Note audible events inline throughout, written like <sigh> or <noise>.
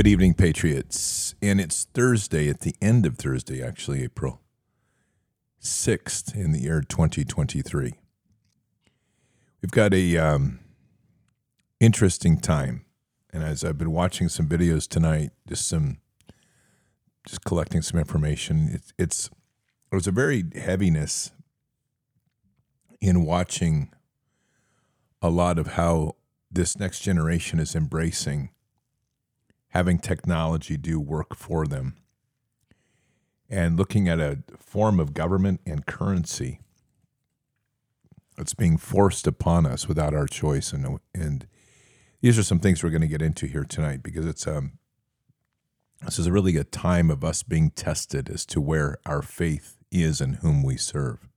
Good evening, Patriots. And it's Thursday, at the end of Thursday, actually, April 6th in the year 2023. We've got a um, interesting time. And as I've been watching some videos tonight, just some, just collecting some information, it's, it's there's a very heaviness in watching a lot of how this next generation is embracing having technology do work for them. And looking at a form of government and currency that's being forced upon us without our choice. And and these are some things we're going to get into here tonight because it's um this is really a time of us being tested as to where our faith is and whom we serve.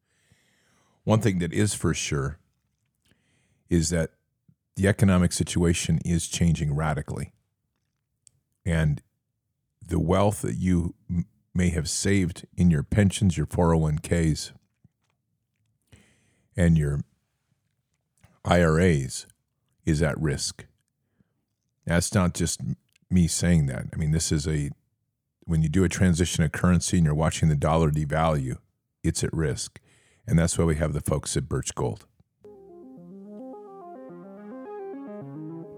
One thing that is for sure is that the economic situation is changing radically and the wealth that you may have saved in your pensions, your 401ks, and your IRAs is at risk. That's not just me saying that. I mean, this is a, when you do a transition of currency and you're watching the dollar devalue, it's at risk. And that's why we have the folks at Birch Gold.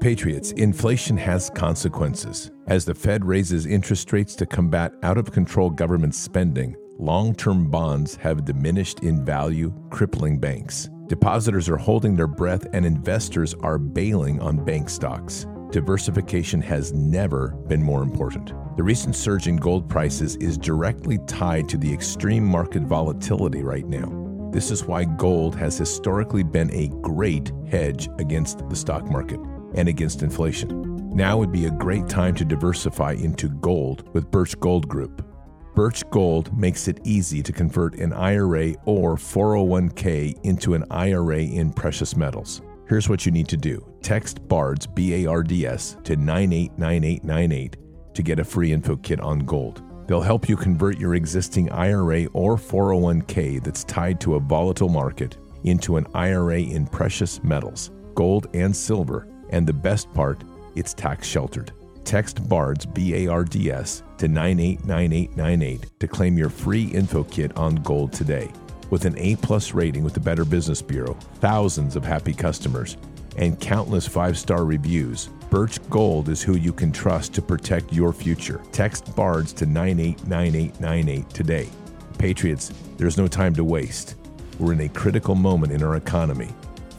Patriots, inflation has consequences. As the Fed raises interest rates to combat out of control government spending, long term bonds have diminished in value, crippling banks. Depositors are holding their breath, and investors are bailing on bank stocks. Diversification has never been more important. The recent surge in gold prices is directly tied to the extreme market volatility right now. This is why gold has historically been a great hedge against the stock market and against inflation. Now would be a great time to diversify into gold with Birch Gold Group. Birch Gold makes it easy to convert an IRA or 401k into an IRA in precious metals. Here's what you need to do text BARDS, B A R D S, to 989898 to get a free info kit on gold. They'll help you convert your existing IRA or 401k that's tied to a volatile market into an IRA in precious metals, gold and silver and the best part, it's tax sheltered. Text BARDS, B A R D S, to 989898 to claim your free info kit on gold today. With an A plus rating with the Better Business Bureau, thousands of happy customers, and countless five star reviews, Birch Gold is who you can trust to protect your future. Text BARDS to 989898 today. Patriots, there's no time to waste. We're in a critical moment in our economy.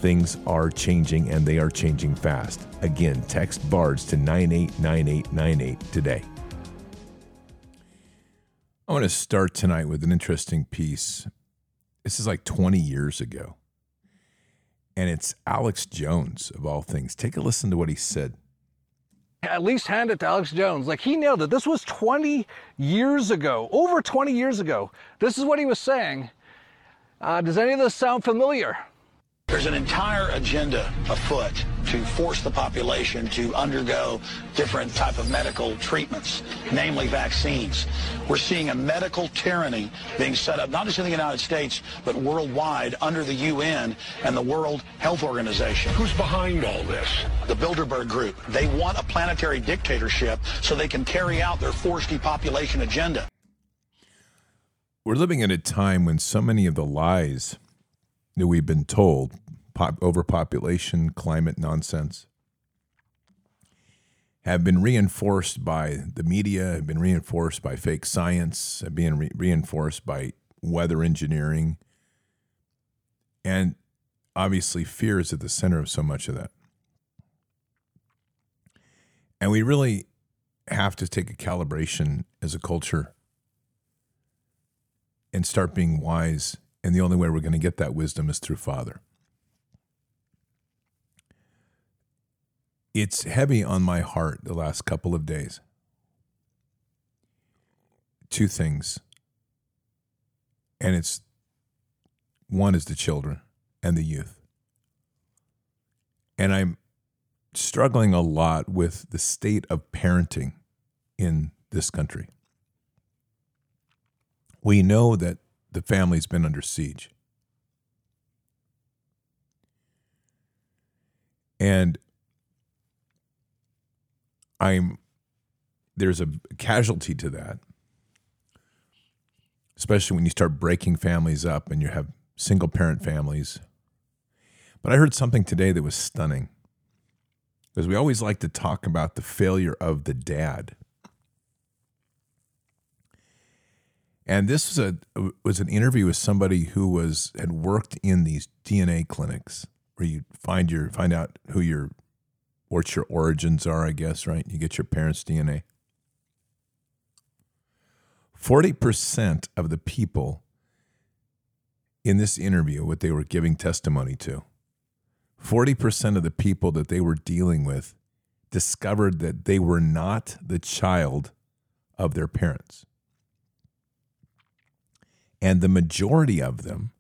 Things are changing and they are changing fast. Again, text BARDS to 989898 today. I want to start tonight with an interesting piece. This is like 20 years ago. And it's Alex Jones, of all things. Take a listen to what he said. At least hand it to Alex Jones. Like he nailed it. This was 20 years ago, over 20 years ago. This is what he was saying. Uh, does any of this sound familiar? There's an entire agenda afoot to force the population to undergo different type of medical treatments, namely vaccines. We're seeing a medical tyranny being set up, not just in the United States, but worldwide under the UN and the World Health Organization. Who's behind all this? The Bilderberg Group. They want a planetary dictatorship so they can carry out their forced depopulation agenda. We're living in a time when so many of the lies that we've been told pop, overpopulation, climate nonsense have been reinforced by the media, have been reinforced by fake science, have been re- reinforced by weather engineering. And obviously, fear is at the center of so much of that. And we really have to take a calibration as a culture and start being wise and the only way we're going to get that wisdom is through Father. It's heavy on my heart the last couple of days. Two things. And it's one is the children and the youth. And I'm struggling a lot with the state of parenting in this country. We know that the family's been under siege. And I'm there's a casualty to that, especially when you start breaking families up and you have single parent families. But I heard something today that was stunning because we always like to talk about the failure of the dad. And this was a was an interview with somebody who was had worked in these DNA clinics where you find your find out who your what your origins are, I guess, right? You get your parents' DNA. 40% of the people in this interview, what they were giving testimony to, 40% of the people that they were dealing with discovered that they were not the child of their parents. And the majority of them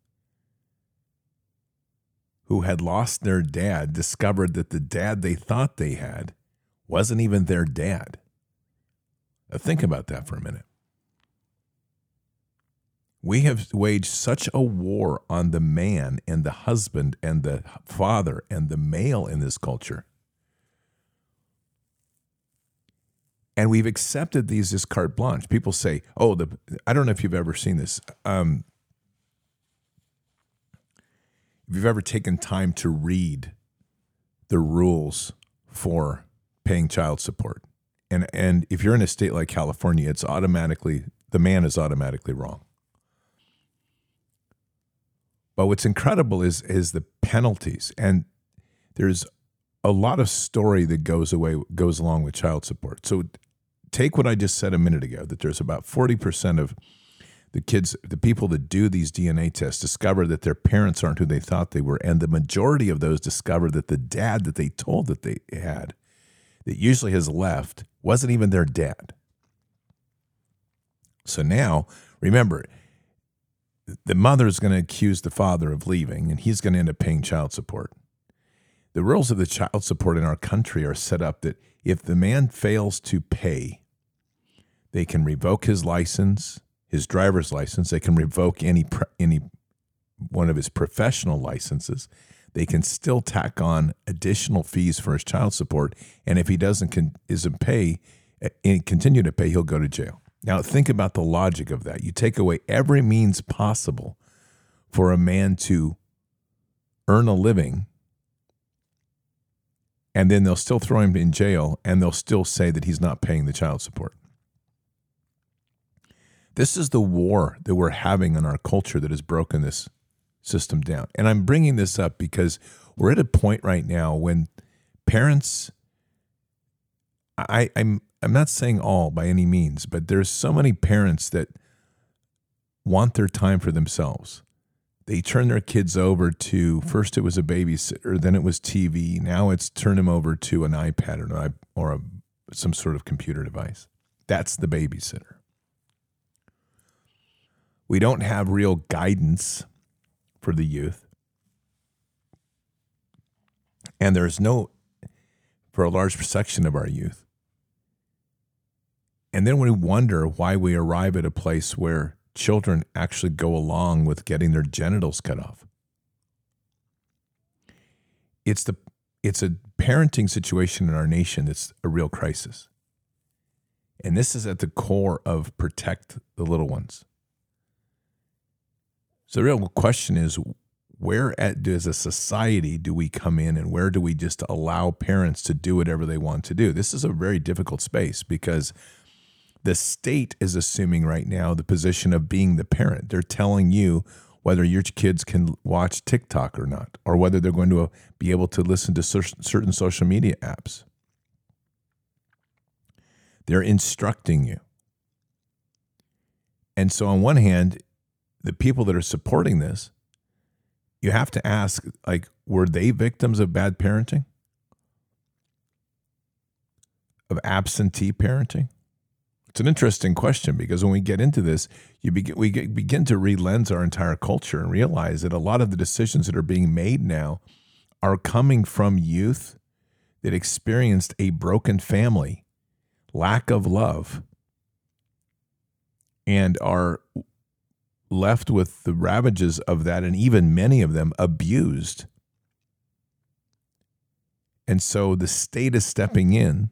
who had lost their dad discovered that the dad they thought they had wasn't even their dad. Now think about that for a minute. We have waged such a war on the man and the husband and the father and the male in this culture. And we've accepted these as carte blanche. People say, oh, the I don't know if you've ever seen this. Um, if you've ever taken time to read the rules for paying child support, and and if you're in a state like California, it's automatically the man is automatically wrong. But what's incredible is is the penalties, and there's a lot of story that goes away goes along with child support. So take what I just said a minute ago that there's about forty percent of the kids, the people that do these DNA tests discover that their parents aren't who they thought they were, and the majority of those discover that the dad that they told that they had, that usually has left, wasn't even their dad. So now, remember, the mother is going to accuse the father of leaving, and he's going to end up paying child support. The rules of the child support in our country are set up that if the man fails to pay, they can revoke his license, his driver's license. They can revoke any any one of his professional licenses. They can still tack on additional fees for his child support, and if he doesn't con- isn't pay and eh, continue to pay, he'll go to jail. Now, think about the logic of that. You take away every means possible for a man to earn a living, and then they'll still throw him in jail and they'll still say that he's not paying the child support. This is the war that we're having in our culture that has broken this system down. And I'm bringing this up because we're at a point right now when parents I, I'm I'm not saying all by any means, but there's so many parents that want their time for themselves. They turn their kids over to first it was a babysitter, then it was TV. Now it's turn them over to an iPad or an, or a, some sort of computer device. That's the babysitter. We don't have real guidance for the youth. And there's no, for a large section of our youth, and then we wonder why we arrive at a place where children actually go along with getting their genitals cut off. It's the it's a parenting situation in our nation that's a real crisis. And this is at the core of protect the little ones. So the real question is where at, as a society do we come in and where do we just allow parents to do whatever they want to do? This is a very difficult space because the state is assuming right now the position of being the parent. They're telling you whether your kids can watch TikTok or not, or whether they're going to uh, be able to listen to certain social media apps. They're instructing you. And so, on one hand, the people that are supporting this, you have to ask like, were they victims of bad parenting? Of absentee parenting? It's an interesting question because when we get into this, you begin we get, begin to relens our entire culture and realize that a lot of the decisions that are being made now are coming from youth that experienced a broken family, lack of love, and are left with the ravages of that, and even many of them abused. And so the state is stepping in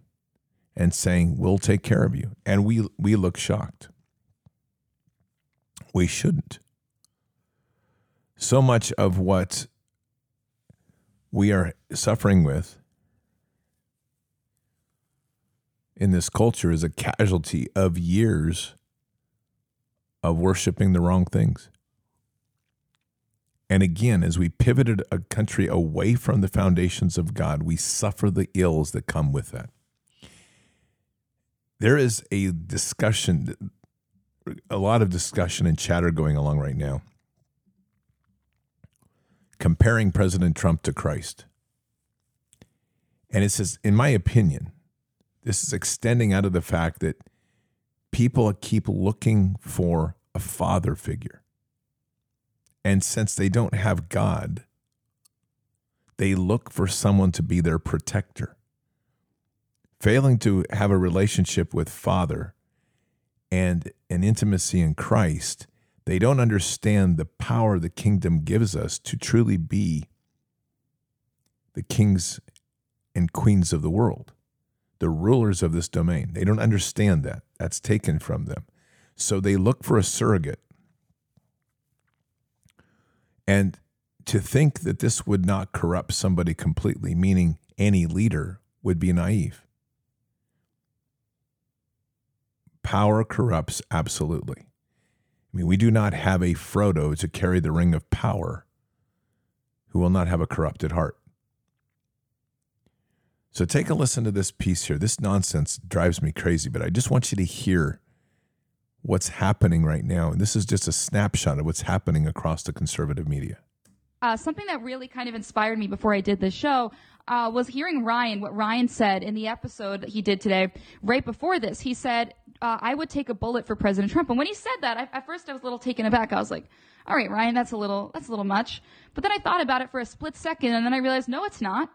and saying, We'll take care of you. And we, we look shocked. We shouldn't. So much of what we are suffering with in this culture is a casualty of years of worshiping the wrong things. And again, as we pivoted a country away from the foundations of God, we suffer the ills that come with that. There is a discussion, a lot of discussion and chatter going along right now, comparing President Trump to Christ. And it says, in my opinion, this is extending out of the fact that people keep looking for a father figure. And since they don't have God, they look for someone to be their protector. Failing to have a relationship with Father and an intimacy in Christ, they don't understand the power the kingdom gives us to truly be the kings and queens of the world the rulers of this domain. They don't understand that. That's taken from them. So they look for a surrogate. And to think that this would not corrupt somebody completely, meaning any leader, would be naive. Power corrupts absolutely. I mean, we do not have a Frodo to carry the ring of power who will not have a corrupted heart. So take a listen to this piece here. This nonsense drives me crazy, but I just want you to hear what's happening right now. And this is just a snapshot of what's happening across the conservative media. Uh, something that really kind of inspired me before I did this show uh, was hearing Ryan, what Ryan said in the episode that he did today, right before this. He said, uh, I would take a bullet for President Trump. And when he said that, I, at first I was a little taken aback. I was like, all right, Ryan, that's a little, that's a little much. But then I thought about it for a split second and then I realized, no, it's not.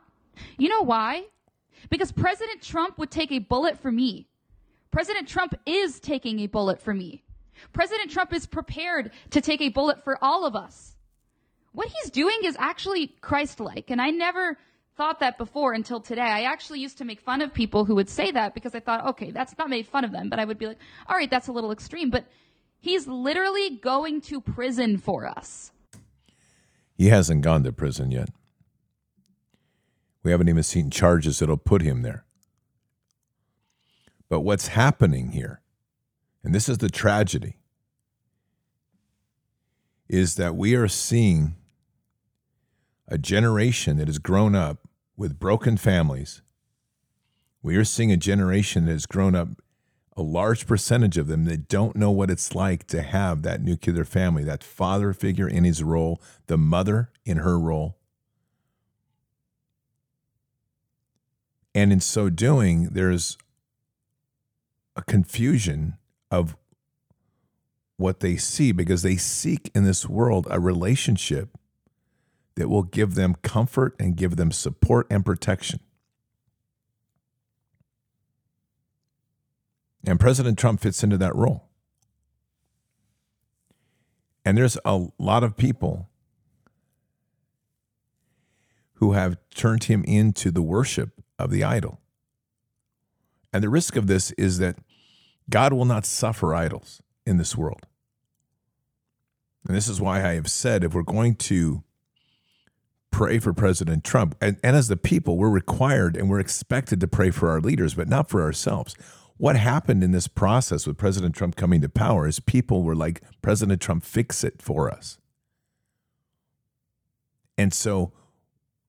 You know why? Because President Trump would take a bullet for me. President Trump is taking a bullet for me. President Trump is prepared to take a bullet for all of us. What he's doing is actually Christ-like, and I never thought that before until today. I actually used to make fun of people who would say that because I thought, okay, that's not made fun of them, but I would be like, all right, that's a little extreme, but he's literally going to prison for us. He hasn't gone to prison yet. We haven't even seen charges that'll put him there. But what's happening here, and this is the tragedy, is that we are seeing a generation that has grown up with broken families. We are seeing a generation that has grown up, a large percentage of them that don't know what it's like to have that nuclear family, that father figure in his role, the mother in her role, And in so doing, there's a confusion of what they see because they seek in this world a relationship that will give them comfort and give them support and protection. And President Trump fits into that role. And there's a lot of people who have turned him into the worship of the idol. And the risk of this is that God will not suffer idols in this world. And this is why I have said if we're going to pray for President Trump, and, and as the people, we're required and we're expected to pray for our leaders, but not for ourselves. What happened in this process with President Trump coming to power is people were like, President Trump, fix it for us. And so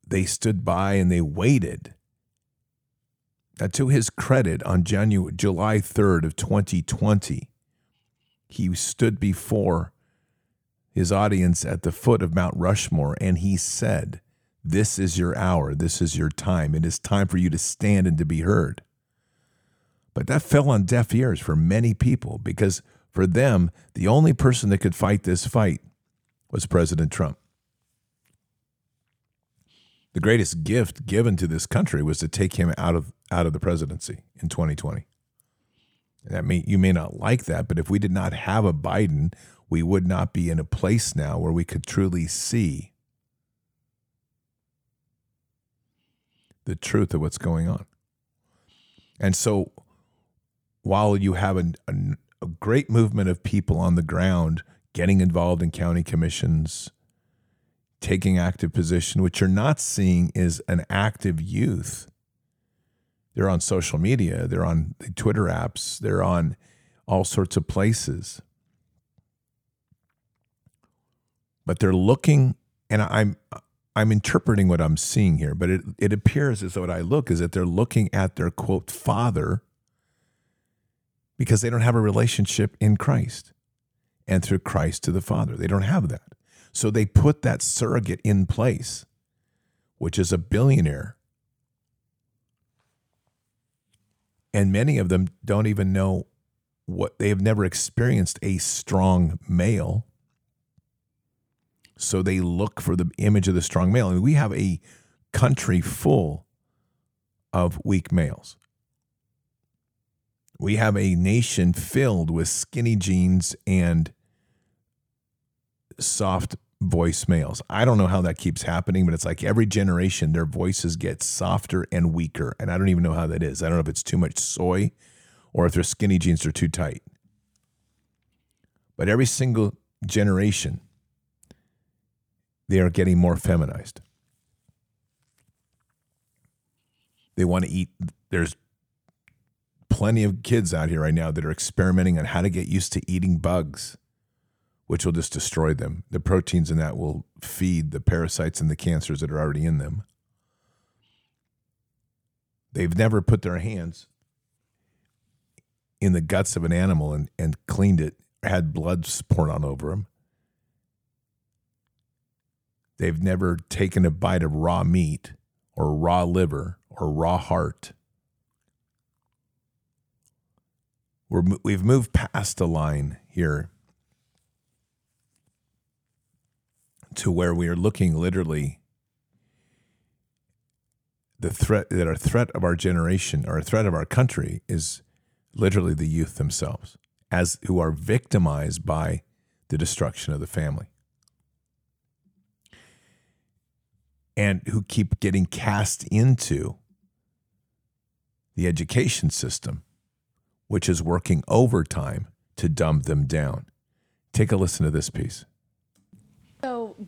they stood by and they waited now, to his credit, on January, July 3rd of 2020, he stood before his audience at the foot of Mount Rushmore and he said, This is your hour. This is your time. It is time for you to stand and to be heard. But that fell on deaf ears for many people because for them, the only person that could fight this fight was President Trump the greatest gift given to this country was to take him out of out of the presidency in 2020. That may you may not like that, but if we did not have a Biden, we would not be in a place now where we could truly see the truth of what's going on. And so while you have a, a, a great movement of people on the ground getting involved in county commissions, taking active position, what you're not seeing is an active youth. They're on social media, they're on the Twitter apps, they're on all sorts of places. But they're looking, and I'm I'm interpreting what I'm seeing here, but it, it appears as though what I look is that they're looking at their quote father because they don't have a relationship in Christ and through Christ to the Father. They don't have that. So they put that surrogate in place, which is a billionaire. And many of them don't even know what they have never experienced a strong male. So they look for the image of the strong male. Mean, we have a country full of weak males. We have a nation filled with skinny jeans and soft voice males. I don't know how that keeps happening, but it's like every generation their voices get softer and weaker. And I don't even know how that is. I don't know if it's too much soy or if their skinny jeans are too tight. But every single generation, they are getting more feminized. They want to eat. There's plenty of kids out here right now that are experimenting on how to get used to eating bugs, which will just destroy them. The proteins in that will feed the parasites and the cancers that are already in them. They've never put their hands in the guts of an animal and, and cleaned it, had blood poured on over them. They've never taken a bite of raw meat or raw liver or raw heart. We're we've moved past a line here to where we are looking literally. The threat that our threat of our generation or a threat of our country is literally the youth themselves as who are victimized by the destruction of the family and who keep getting cast into the education system which is working overtime to dumb them down. Take a listen to this piece.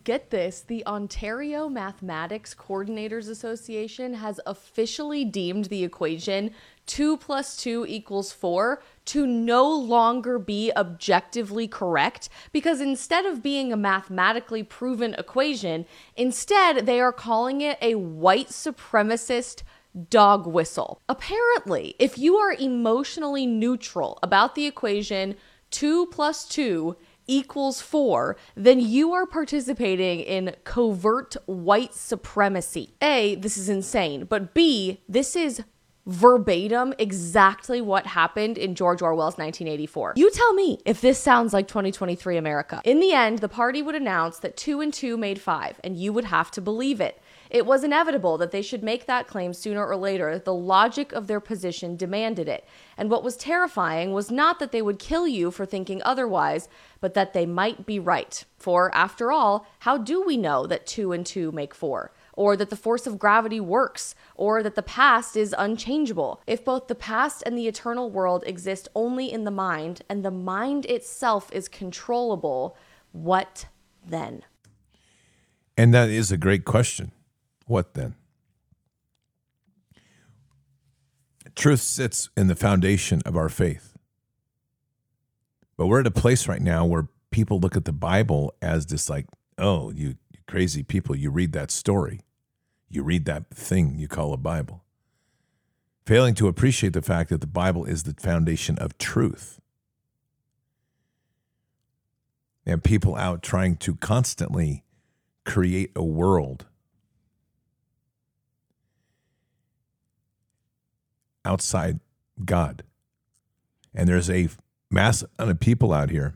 Get this the Ontario Mathematics Coordinators Association has officially deemed the equation 2 plus 2 equals 4 to no longer be objectively correct because instead of being a mathematically proven equation, instead they are calling it a white supremacist dog whistle. Apparently, if you are emotionally neutral about the equation 2 plus 2 equals 4, then you are participating in covert white supremacy. A, this is insane, but B, this is verbatim exactly what happened in George Orwell's 1984. You tell me if this sounds like 2023 America. In the end, the party would announce that 2 and 2 made 5, and you would have to believe it. It was inevitable that they should make that claim sooner or later. The logic of their position demanded it. And what was terrifying was not that they would kill you for thinking otherwise, but that they might be right. For, after all, how do we know that two and two make four? Or that the force of gravity works, or that the past is unchangeable. If both the past and the eternal world exist only in the mind, and the mind itself is controllable, what then? And that is a great question. What then? Truth sits in the foundation of our faith. But we're at a place right now where people look at the Bible as this, like, oh, you crazy people, you read that story, you read that thing you call a Bible, failing to appreciate the fact that the Bible is the foundation of truth. And people out trying to constantly create a world outside God. And there's a mass of people out here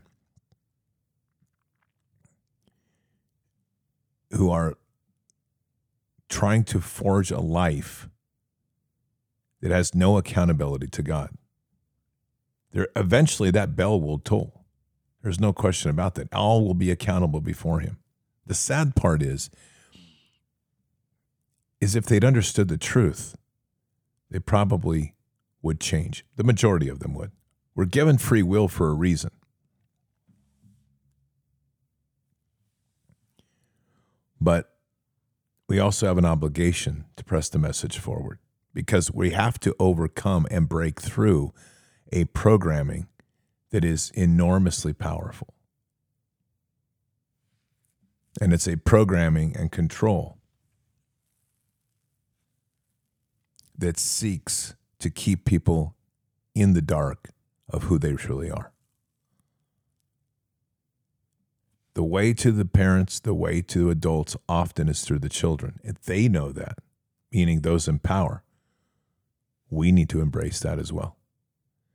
who are trying to forge a life that has no accountability to God. There eventually that bell will toll. There's no question about that. All will be accountable before him. The sad part is is if they'd understood the truth, they probably would change. The majority of them would. We're given free will for a reason. But we also have an obligation to press the message forward because we have to overcome and break through a programming that is enormously powerful. And it's a programming and control that seeks to keep people in the dark of who they truly are. The way to the parents, the way to adults often is through the children. And they know that, meaning those in power, we need to embrace that as well.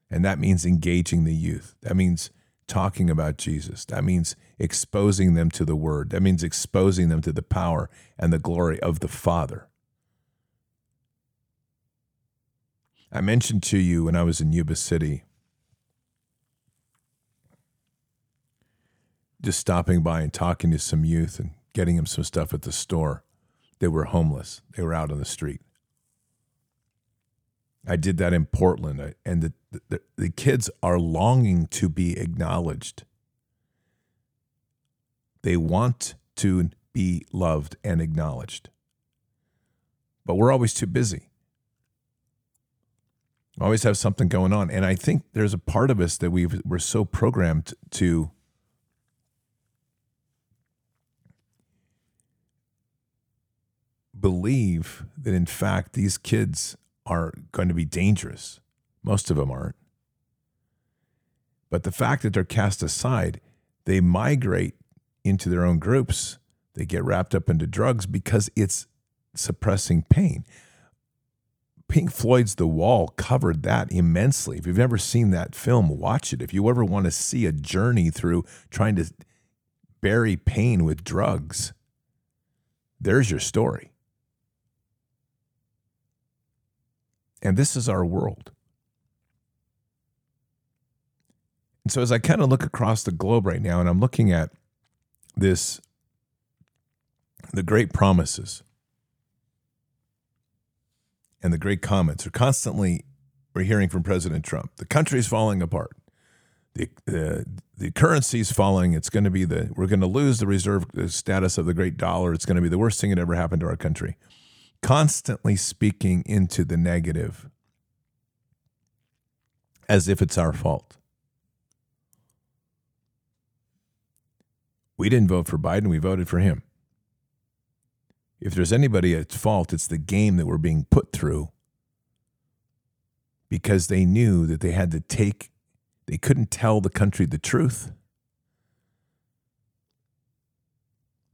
And that means engaging the youth. That means talking about Jesus. That means exposing them to the word. That means exposing them to the power and the glory of the Father. I mentioned to you when I was in Yuba City just stopping by and talking to some youth and getting them some stuff at the store. They were homeless. They were out on the street. I did that in Portland, and the, the, the kids are longing to be acknowledged. They want to be loved and acknowledged. But we're always too busy. Always have something going on. And I think there's a part of us that we we're so programmed to believe that, in fact, these kids are going to be dangerous. Most of them aren't. But the fact that they're cast aside, they migrate into their own groups. They get wrapped up into drugs because it's suppressing pain. Pink Floyd's The Wall covered that immensely. If you've never seen that film, watch it. If you ever want to see a journey through trying to bury pain with drugs, there's your story. And this is our world. And so, as I kind of look across the globe right now, and I'm looking at this, the great promises and the great comments are constantly, we're hearing from President Trump. The country is falling apart. The, the, the currency is falling. It's going to be the, we're going to lose the reserve status of the great dollar. It's going to be the worst thing that ever happened to our country constantly speaking into the negative as if it's our fault. We didn't vote for Biden, we voted for him. If there's anybody at fault, it's the game that we're being put through because they knew that they had to take, they couldn't tell the country the truth.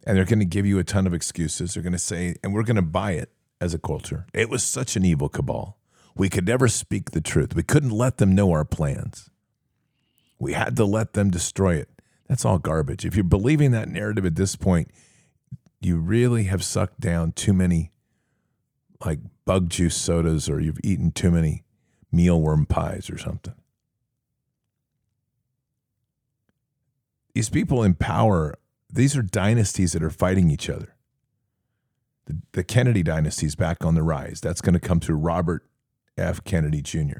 And they're going to give you a ton of excuses. They're going to say, and we're going to buy it as a culture. It was such an evil cabal. We could never speak the truth. We couldn't let them know our plans. We had to let them destroy it. That's all garbage. If you're believing that narrative at this point, you really have sucked down too many like bug juice sodas or you've eaten too many mealworm pies or something. These people in power, these are dynasties that are fighting each other. The, the Kennedy dynasty is back on the rise. That's going to come through Robert F. Kennedy Jr.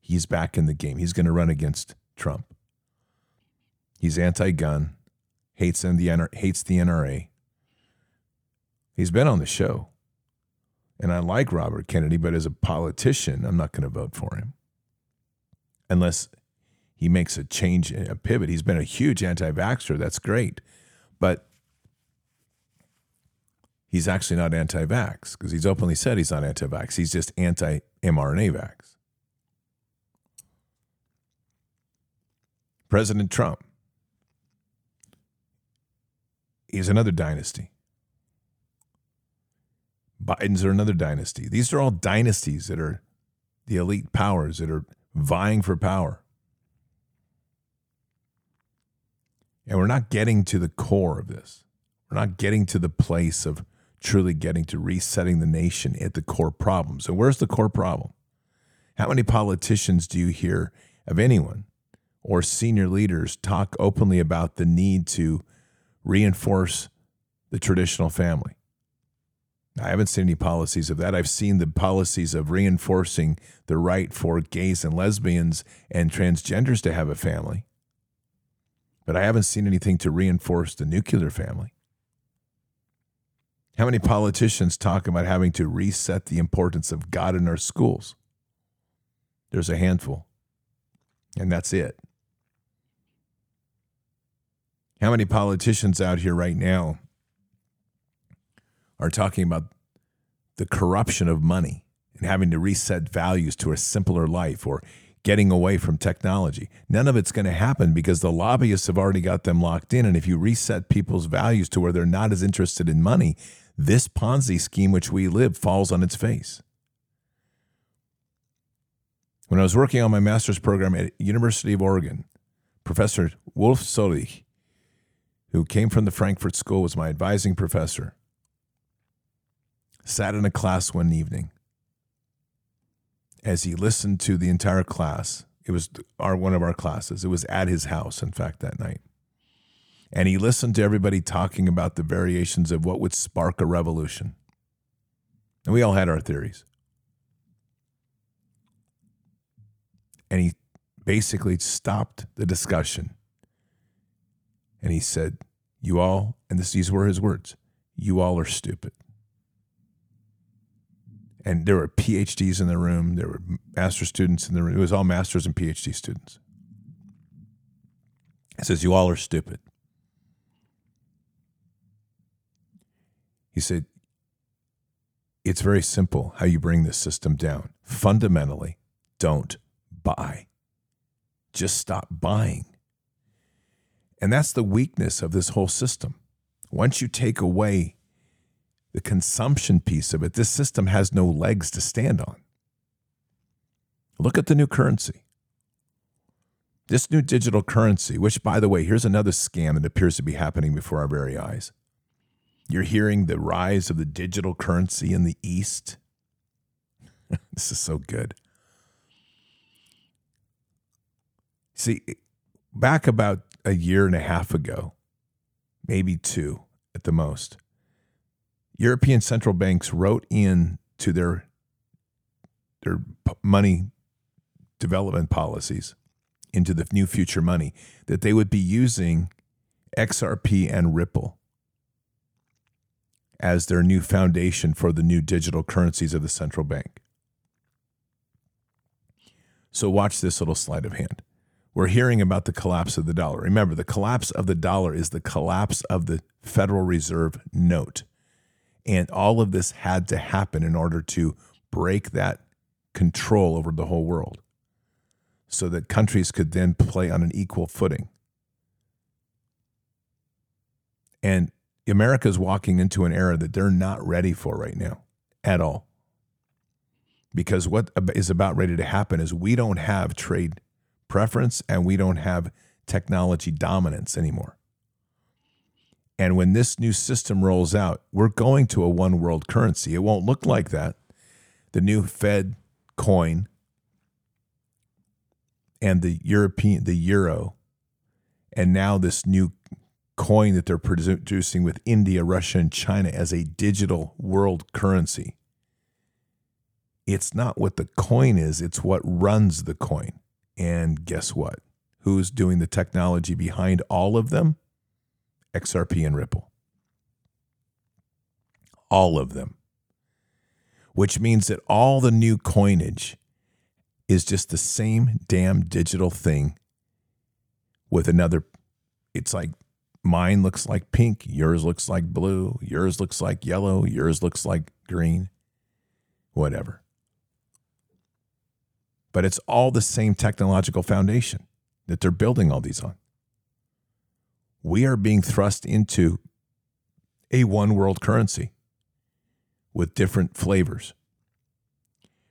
He's back in the game. He's going to run against Trump. He's anti-gun, hates the hates the NRA. He's been on the show, and I like Robert Kennedy, but as a politician, I'm not going to vote for him unless he makes a change, a pivot. He's been a huge anti-vaxxer. That's great, but he's actually not anti vax because he's openly said he's not anti vax. He's just anti mRNA vax. President Trump. He's another dynasty. Biden's are another dynasty. These are all dynasties that are the elite powers that are vying for power. And we're not getting to the core of this. We're not getting to the place of truly getting to resetting the nation at the core problems. And where's the core problem? How many politicians do you hear of anyone or senior leaders talk openly about the need to reinforce the traditional family? I haven't seen any policies of that. I've seen the policies of reinforcing the right for gays and lesbians and transgenders to have a family. But I haven't seen anything to reinforce the nuclear family. How many politicians talk about having to reset the importance of God in our schools? There's a handful, and that's it. How many politicians out here right now are talking about the corruption of money and having to reset values to a simpler life or getting away from technology. None of it's going to happen because the lobbyists have already got them locked in. And if you reset people's values to where they're not as interested in money, this Ponzi scheme which we live falls on its face. When I was working on my master's program at University of Oregon, Professor Wolf Sohlich, who came from the Frankfurt School, was my advising professor sat in a class one evening as he listened to the entire class. It was our one of our classes. It was at his house, in fact, that night. And he listened to everybody talking about the variations of what would spark a revolution. And we all had our theories. And he basically stopped the discussion. And he said, You all, and these were his words, you all are stupid and there were PhDs in the room. There were master students in the room. It was all masters and PhD students. He says, You all are stupid. He said, It's very simple how you bring this system down. Fundamentally, don't buy. Just stop buying. And that's the weakness of this whole system. Once you take away the consumption piece of it, this system has no legs to stand on. Look at the new currency. This new digital currency, which, by the way, here's another scam that appears to be happening before our very eyes. You're hearing the rise of the digital currency in the East. <laughs> this is so good. See, back about a year and a half ago, maybe two at the most, European central banks wrote in to their their money development policies into the new future money that they would be using XRP and Ripple as their new foundation for the new digital currencies of the central bank. So watch this little sleight of hand. We're hearing about the collapse of the dollar. Remember, the collapse of the dollar is the collapse of the Federal Reserve note. And all of this had to happen in order to break that control over the whole world so that countries could then play on an equal footing. And America is walking into an era that they're not ready for right now at all. Because what is about ready to happen is we don't have trade preference and we don't have technology dominance anymore. And when this new system rolls out, we're going to a one world currency. It won't look like that. The new Fed coin and the European, the euro, and now this new coin that they're producing with India, Russia, and China as a digital world currency. It's not what the coin is, it's what runs the coin. And guess what? Who's doing the technology behind all of them? XRP and Ripple. All of them. Which means that all the new coinage is just the same damn digital thing with another. It's like mine looks like pink, yours looks like blue, yours looks like yellow, yours looks like green, whatever. But it's all the same technological foundation that they're building all these on we are being thrust into a one world currency with different flavors,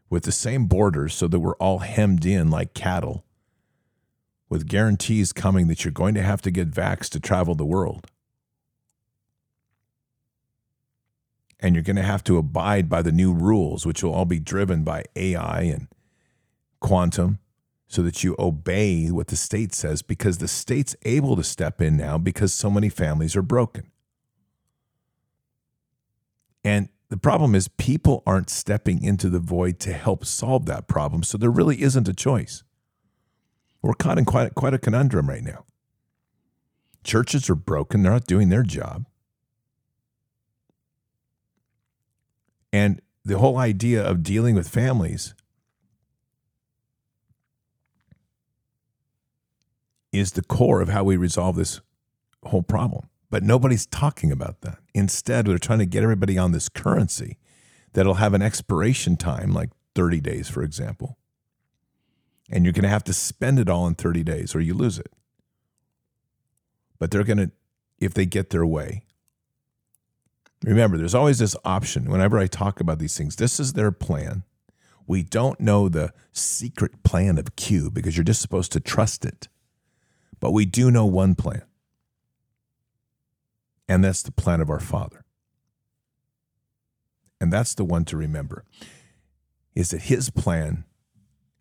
with the same borders, so that we're all hemmed in like cattle, with guarantees coming that you're going to have to get vaxxed to travel the world. And you're going to have to abide by the new rules, which will all be driven by AI and quantum so that you obey what the state says because the state's able to step in now because so many families are broken. And the problem is people aren't stepping into the void to help solve that problem. So there really isn't a choice. We're caught in quite, quite a conundrum right now. Churches are broken, they're not doing their job. And the whole idea of dealing with families is the core of how we resolve this whole problem. But nobody's talking about that. Instead, they're trying to get everybody on this currency that'll have an expiration time, like 30 days, for example. And you're going to have to spend it all in 30 days or you lose it. But they're going to, if they get their way, remember, there's always this option. Whenever I talk about these things, this is their plan. We don't know the secret plan of Q because you're just supposed to trust it. But we do know one plan and that's the plan of our Father. And that's the one to remember is that his plan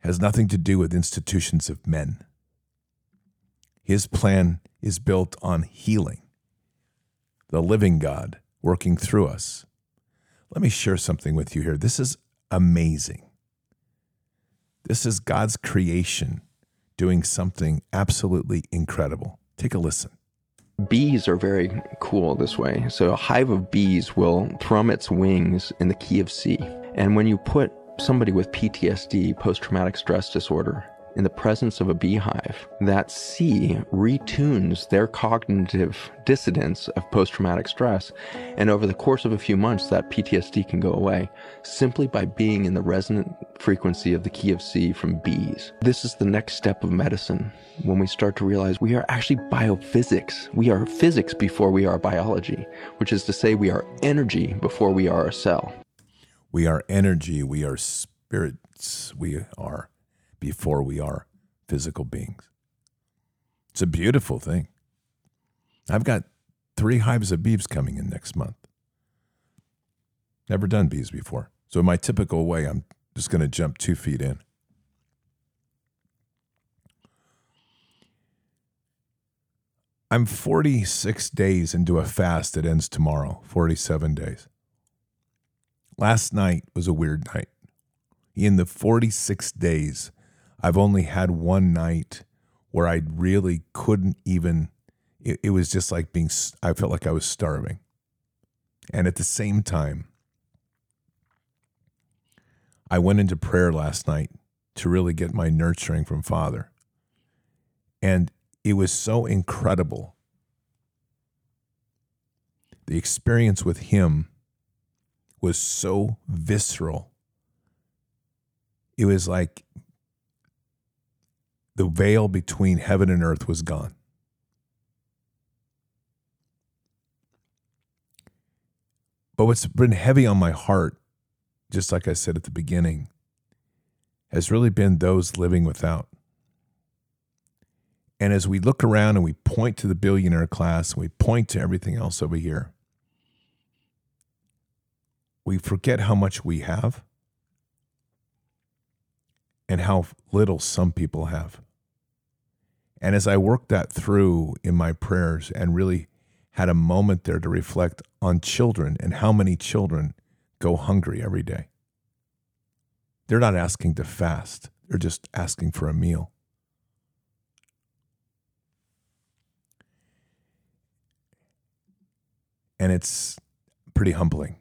has nothing to do with institutions of men. His plan is built on healing, the living God working through us. Let me share something with you here. This is amazing. This is God's creation doing something absolutely incredible. Take a listen. Bees are very cool this way. So a hive of bees will thrum its wings in the key of C. And when you put somebody with PTSD, post traumatic stress disorder, in the presence of a beehive, that C retunes their cognitive dissidence of post traumatic stress. And over the course of a few months, that PTSD can go away simply by being in the resonant frequency of the key of C from bees. This is the next step of medicine when we start to realize we are actually biophysics. We are physics before we are biology, which is to say, we are energy before we are a cell. We are energy, we are spirits, we are before we are physical beings. It's a beautiful thing. I've got three hives of bees coming in next month. Never done bees before. So, in my typical way, I'm just going to jump two feet in. I'm 46 days into a fast that ends tomorrow, 47 days. Last night was a weird night. In the 46 days, I've only had one night where I really couldn't even, it, it, was just like being, I felt like I was starving. And at the same time, I went into prayer last night to really get my nurturing from Father. And it was so incredible. The experience with Him was so visceral. It was like the veil between heaven and earth was gone. But what's been heavy on my heart, just like I said at the beginning, has really been those living without. And as we look around and we point to the billionaire class and we point to everything else over here, we forget how much we have and how little some people have. And as I worked that through in my prayers and really had a moment there to reflect on children and how many children go hungry every day. They're not asking to fast, they're just asking for a meal. And it's pretty humbling.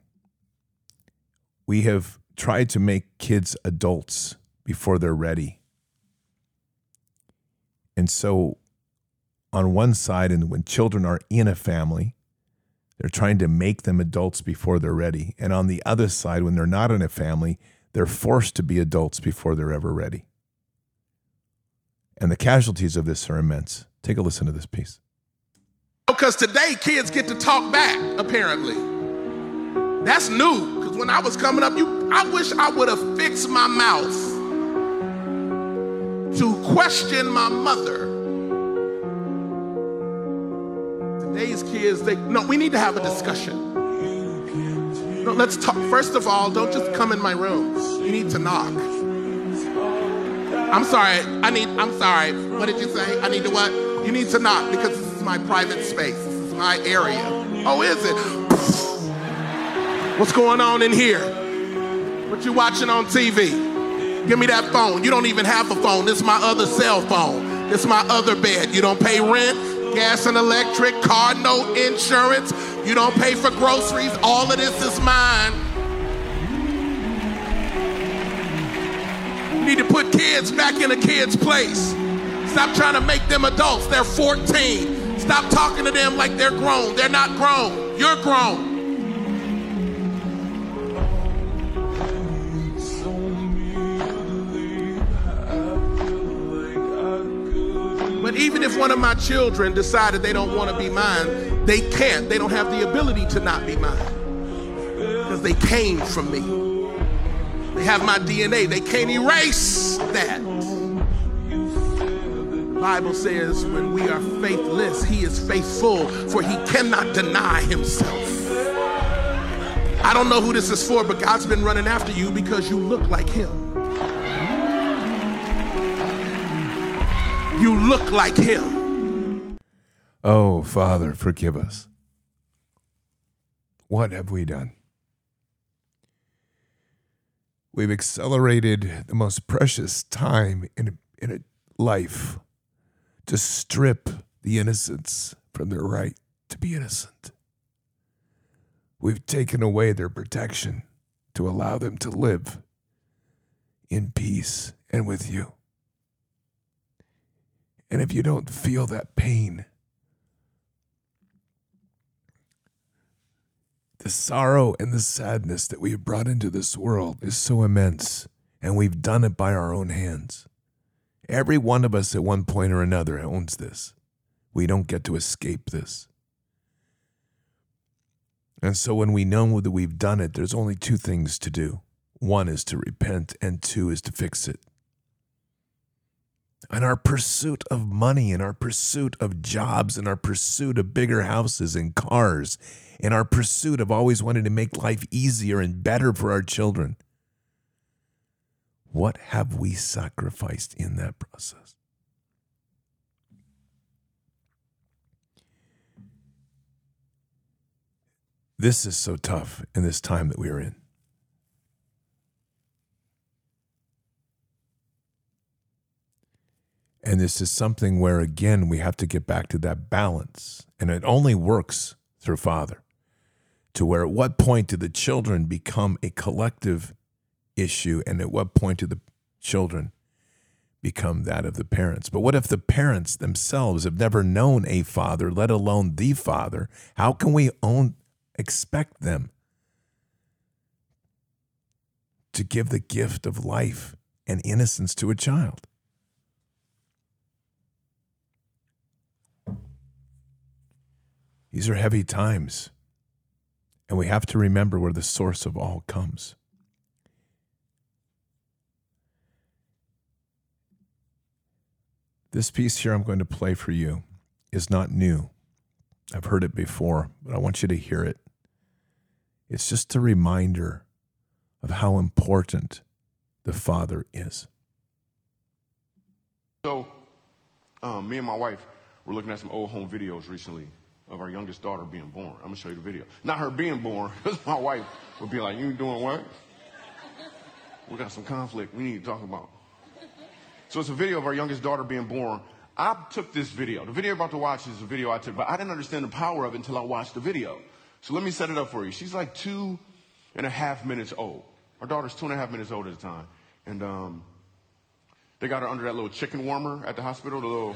We have tried to make kids adults before they're ready. And so, on one side, and when children are in a family, they're trying to make them adults before they're ready. And on the other side, when they're not in a family, they're forced to be adults before they're ever ready. And the casualties of this are immense. Take a listen to this piece. Because today kids get to talk back, apparently. That's new. Because when I was coming up, you I wish I would have fixed my mouth to question my mother. Today's kids, they no, we need to have a discussion. No, let's talk. First of all, don't just come in my room. You need to knock. I'm sorry. I need. I'm sorry. What did you say? I need to what? You need to knock because this is my private space. This is my area. Oh, is it? What's going on in here? What you watching on TV? Give me that phone. You don't even have a phone. This is my other cell phone. This is my other bed. You don't pay rent, gas and electric, car note, insurance. You don't pay for groceries. All of this is mine. You need to put kids back in a kid's place. Stop trying to make them adults. They're 14. Stop talking to them like they're grown. They're not grown. You're grown. Even if one of my children decided they don't want to be mine, they can't. They don't have the ability to not be mine. Because they came from me. They have my DNA. They can't erase that. The Bible says when we are faithless, he is faithful, for he cannot deny himself. I don't know who this is for, but God's been running after you because you look like him. You look like him. Oh, Father, forgive us. What have we done? We've accelerated the most precious time in a, in a life to strip the innocents from their right to be innocent. We've taken away their protection to allow them to live in peace and with you. And if you don't feel that pain, the sorrow and the sadness that we have brought into this world is so immense, and we've done it by our own hands. Every one of us at one point or another owns this. We don't get to escape this. And so when we know that we've done it, there's only two things to do one is to repent, and two is to fix it. And our pursuit of money, and our pursuit of jobs, and our pursuit of bigger houses and cars, and our pursuit of always wanting to make life easier and better for our children. What have we sacrificed in that process? This is so tough in this time that we are in. And this is something where, again, we have to get back to that balance. And it only works through Father. To where at what point do the children become a collective issue? And at what point do the children become that of the parents? But what if the parents themselves have never known a father, let alone the father? How can we own, expect them to give the gift of life and innocence to a child? These are heavy times, and we have to remember where the source of all comes. This piece here I'm going to play for you is not new. I've heard it before, but I want you to hear it. It's just a reminder of how important the Father is. So, um, me and my wife were looking at some old home videos recently of our youngest daughter being born. I'm gonna show you the video. Not her being born, <laughs> because my wife would be like, "You doing what? We got some conflict. We need to talk about." So it's a video of our youngest daughter being born. I took this video. The video you're about to watch is a video I took, but I didn't understand the power of it until I watched the video. So let me set it up for you. She's like two and a half minutes old. Our daughter's two and a half minutes old at the time, and um, they got her under that little chicken warmer at the hospital, the little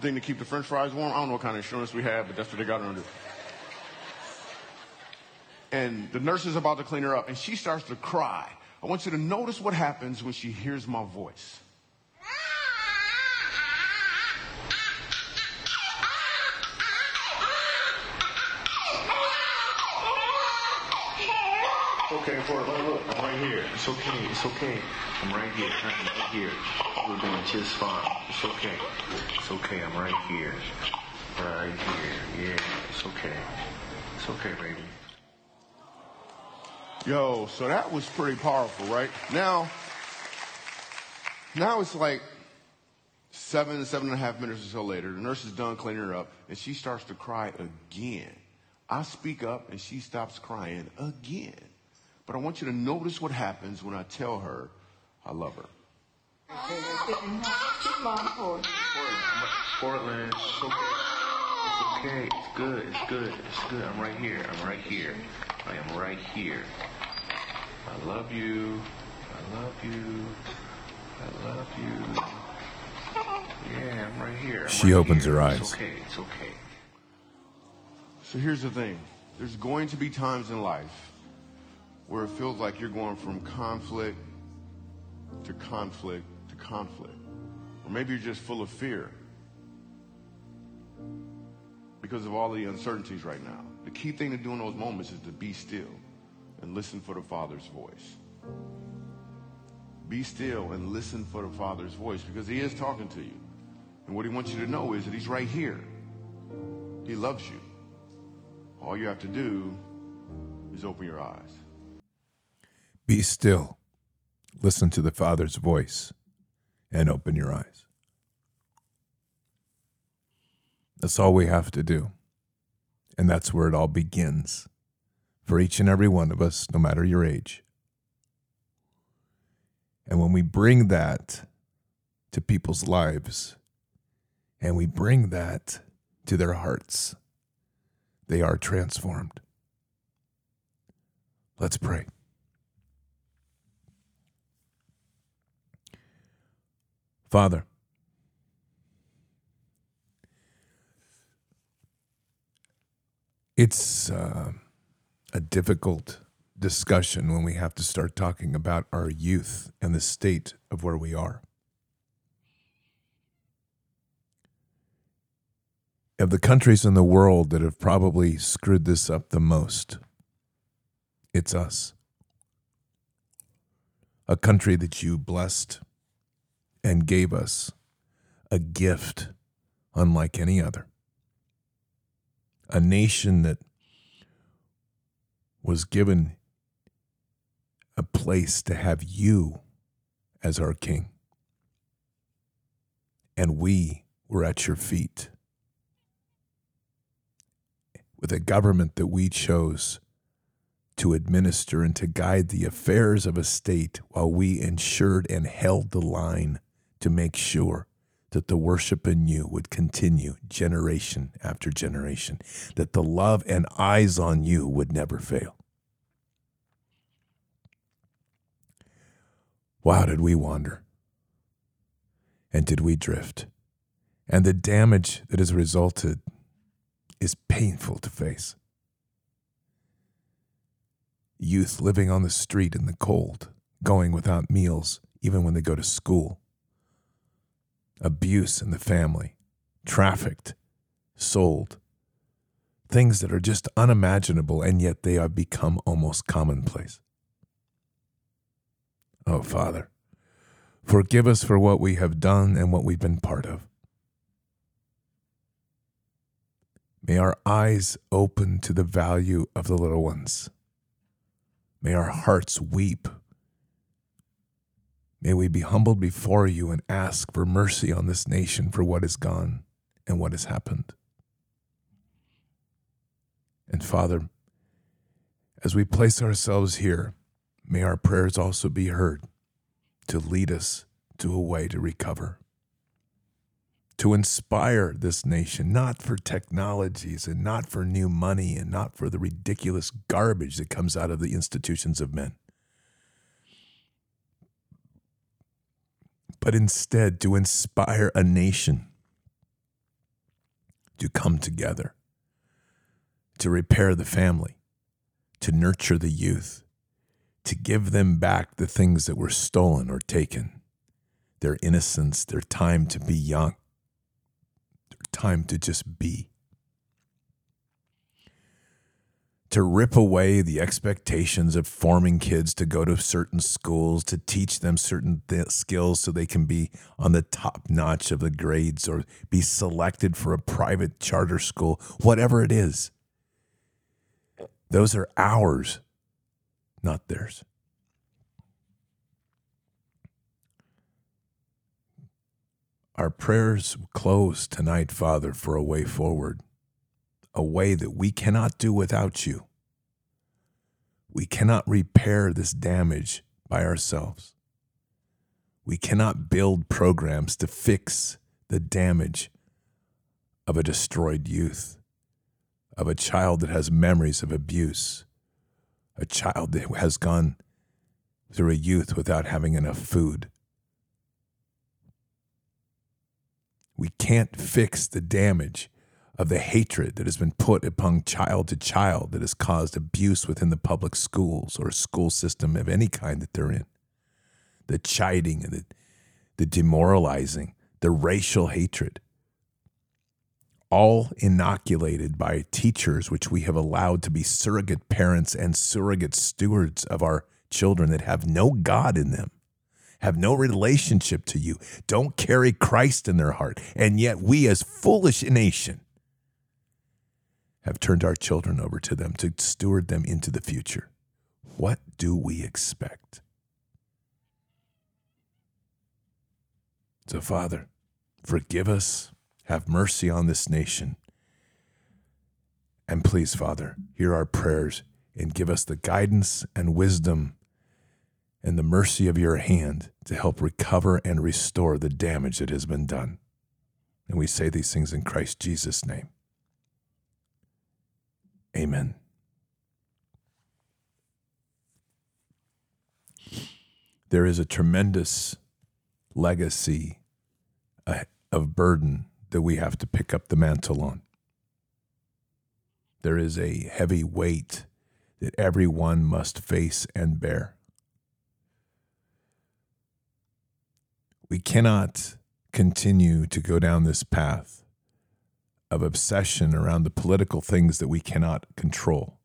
thing to keep the french fries warm. I don't know what kind of insurance we have, but that's what they got under. And the nurse is about to clean her up, and she starts to cry. I want you to notice what happens when she hears my voice. Look, I'm right here. It's okay, it's okay. I'm right here, I'm right here. We're doing just fine. It's okay. It's okay, I'm right here. Right here. Yeah, it's okay. It's okay, baby. Yo, so that was pretty powerful, right? Now, now it's like seven, seven and a half minutes or so later. The nurse is done cleaning her up, and she starts to cry again. I speak up and she stops crying again. But I want you to notice what happens when I tell her I love her. Portland, it's okay. It's okay. It's good. It's good. It's good. I'm right here. I'm right here. I am right here. I love you. I love you. I love you. Yeah, I'm right here. I'm She right opens here. her It's eyes. okay. It's okay. So here's the thing there's going to be times in life where it feels like you're going from conflict to conflict to conflict. Or maybe you're just full of fear because of all the uncertainties right now. The key thing to do in those moments is to be still and listen for the Father's voice. Be still and listen for the Father's voice because He is talking to you. And what He wants you to know is that He's right here. He loves you. All you have to do is open your eyes. Be still, listen to the Father's voice, and open your eyes. That's all we have to do. And that's where it all begins for each and every one of us, no matter your age. And when we bring that to people's lives and we bring that to their hearts, they are transformed. Let's pray. Father, it's uh, a difficult discussion when we have to start talking about our youth and the state of where we are. Of the countries in the world that have probably screwed this up the most, it's us. A country that you blessed and gave us a gift unlike any other. A nation that was given a place to have you as our king. And we were at your feet with a government that we chose to administer and to guide the affairs of a state while we ensured and held the line to make sure that the worship in you would continue generation after generation, that the love and eyes on you would never fail. Wow, did we wander? And did we drift? And the damage that has resulted is painful to face. Youth living on the street in the cold, going without meals, even when they go to school. Abuse in the family, trafficked, sold. Things that are just unimaginable, and yet they have become almost commonplace. Oh, Father, forgive us for what we have done and what we've been part of. May our eyes open to the value of the little ones. May our hearts weep. May we be humbled before you and ask for mercy on this nation for what is gone and what has happened. And Father, as we place ourselves here, may our prayers also be heard to lead us to a way to recover to inspire this nation, not for technologies and not for new money and not for the ridiculous garbage that comes out of the institutions of men, but instead to inspire a nation to come together, to repair the family, to nurture the youth, to give them back the things that were stolen or taken their innocence, their time to be young their time to just be. To rip away the expectations of forming kids to go to certain schools, to teach them certain th- skills so they can be on the top notch of the grades or be selected for a private charter school, whatever it is. Those are ours, not theirs. Our prayers close tonight, Father, for a way forward, a way that we cannot do without you. We cannot repair this damage by ourselves. We cannot build programs to fix the damage of a destroyed youth, of a child that has memories of abuse, a child that has gone through a youth without having enough food. We can't fix the damage of the hatred that has been put upon child to child that has caused abuse within the public schools or school system of any kind that they're in. The chiding and the, the demoralizing, the racial hatred, all inoculated by teachers, which we have allowed to be surrogate parents and surrogate stewards of our children that have no God in them have no relationship to you, don't carry Christ in their heart, and yet we, as foolish nation, have turned our children over to them to steward them into the future. What do we expect? So, Father, forgive us, have mercy on this nation. And please, Father, hear our prayers and give us the guidance and wisdom and the mercy of your hand to help recover and restore the damage that has been done. And we say these things in Christ Jesus' name. Amen. There is a tremendous legacy of burden that we have to pick up the mantle on. There is a heavy weight that everyone must face and bear. We cannot continue to go down this path of obsession around the political things that we cannot control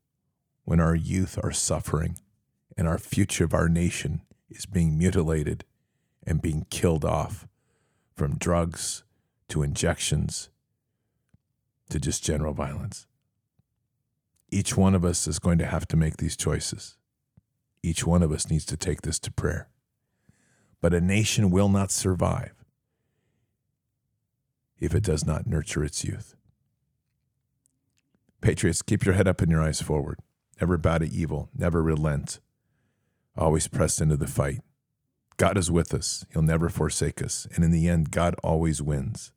when our youth are suffering and our future of our nation is being mutilated and being killed off from drugs to injections to just general violence. Each one of us is going to have to make these choices. Each one of us needs to take this to prayer. But a nation will not survive if it does not nurture its youth. Patriots, keep your head up and your eyes forward. Never bow to evil, never relent. Always press into the fight. God is with us. He'll never forsake us. And in the end, God always wins.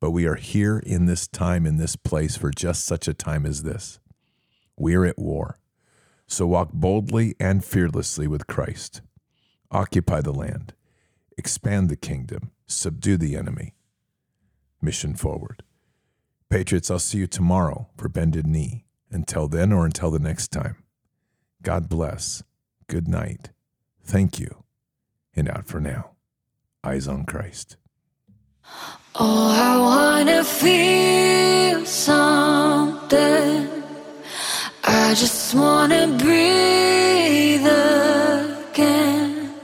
But we are here in this time, in this place, for just such a time as this. We are at war. So walk boldly and fearlessly with Christ. Occupy the land, expand the kingdom, subdue the enemy mission forward. Patriots, I'll see you tomorrow for Bended Knee. Until then or until the next time, God bless. Good night. Thank you. And out for now. Eyes on Christ. Oh, I wanna feel something. I just wanna breathe again.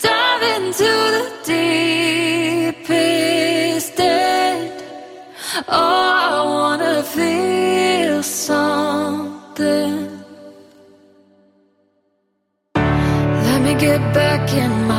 Dive into the deepest. Oh, I wanna feel something. Let me get back in my.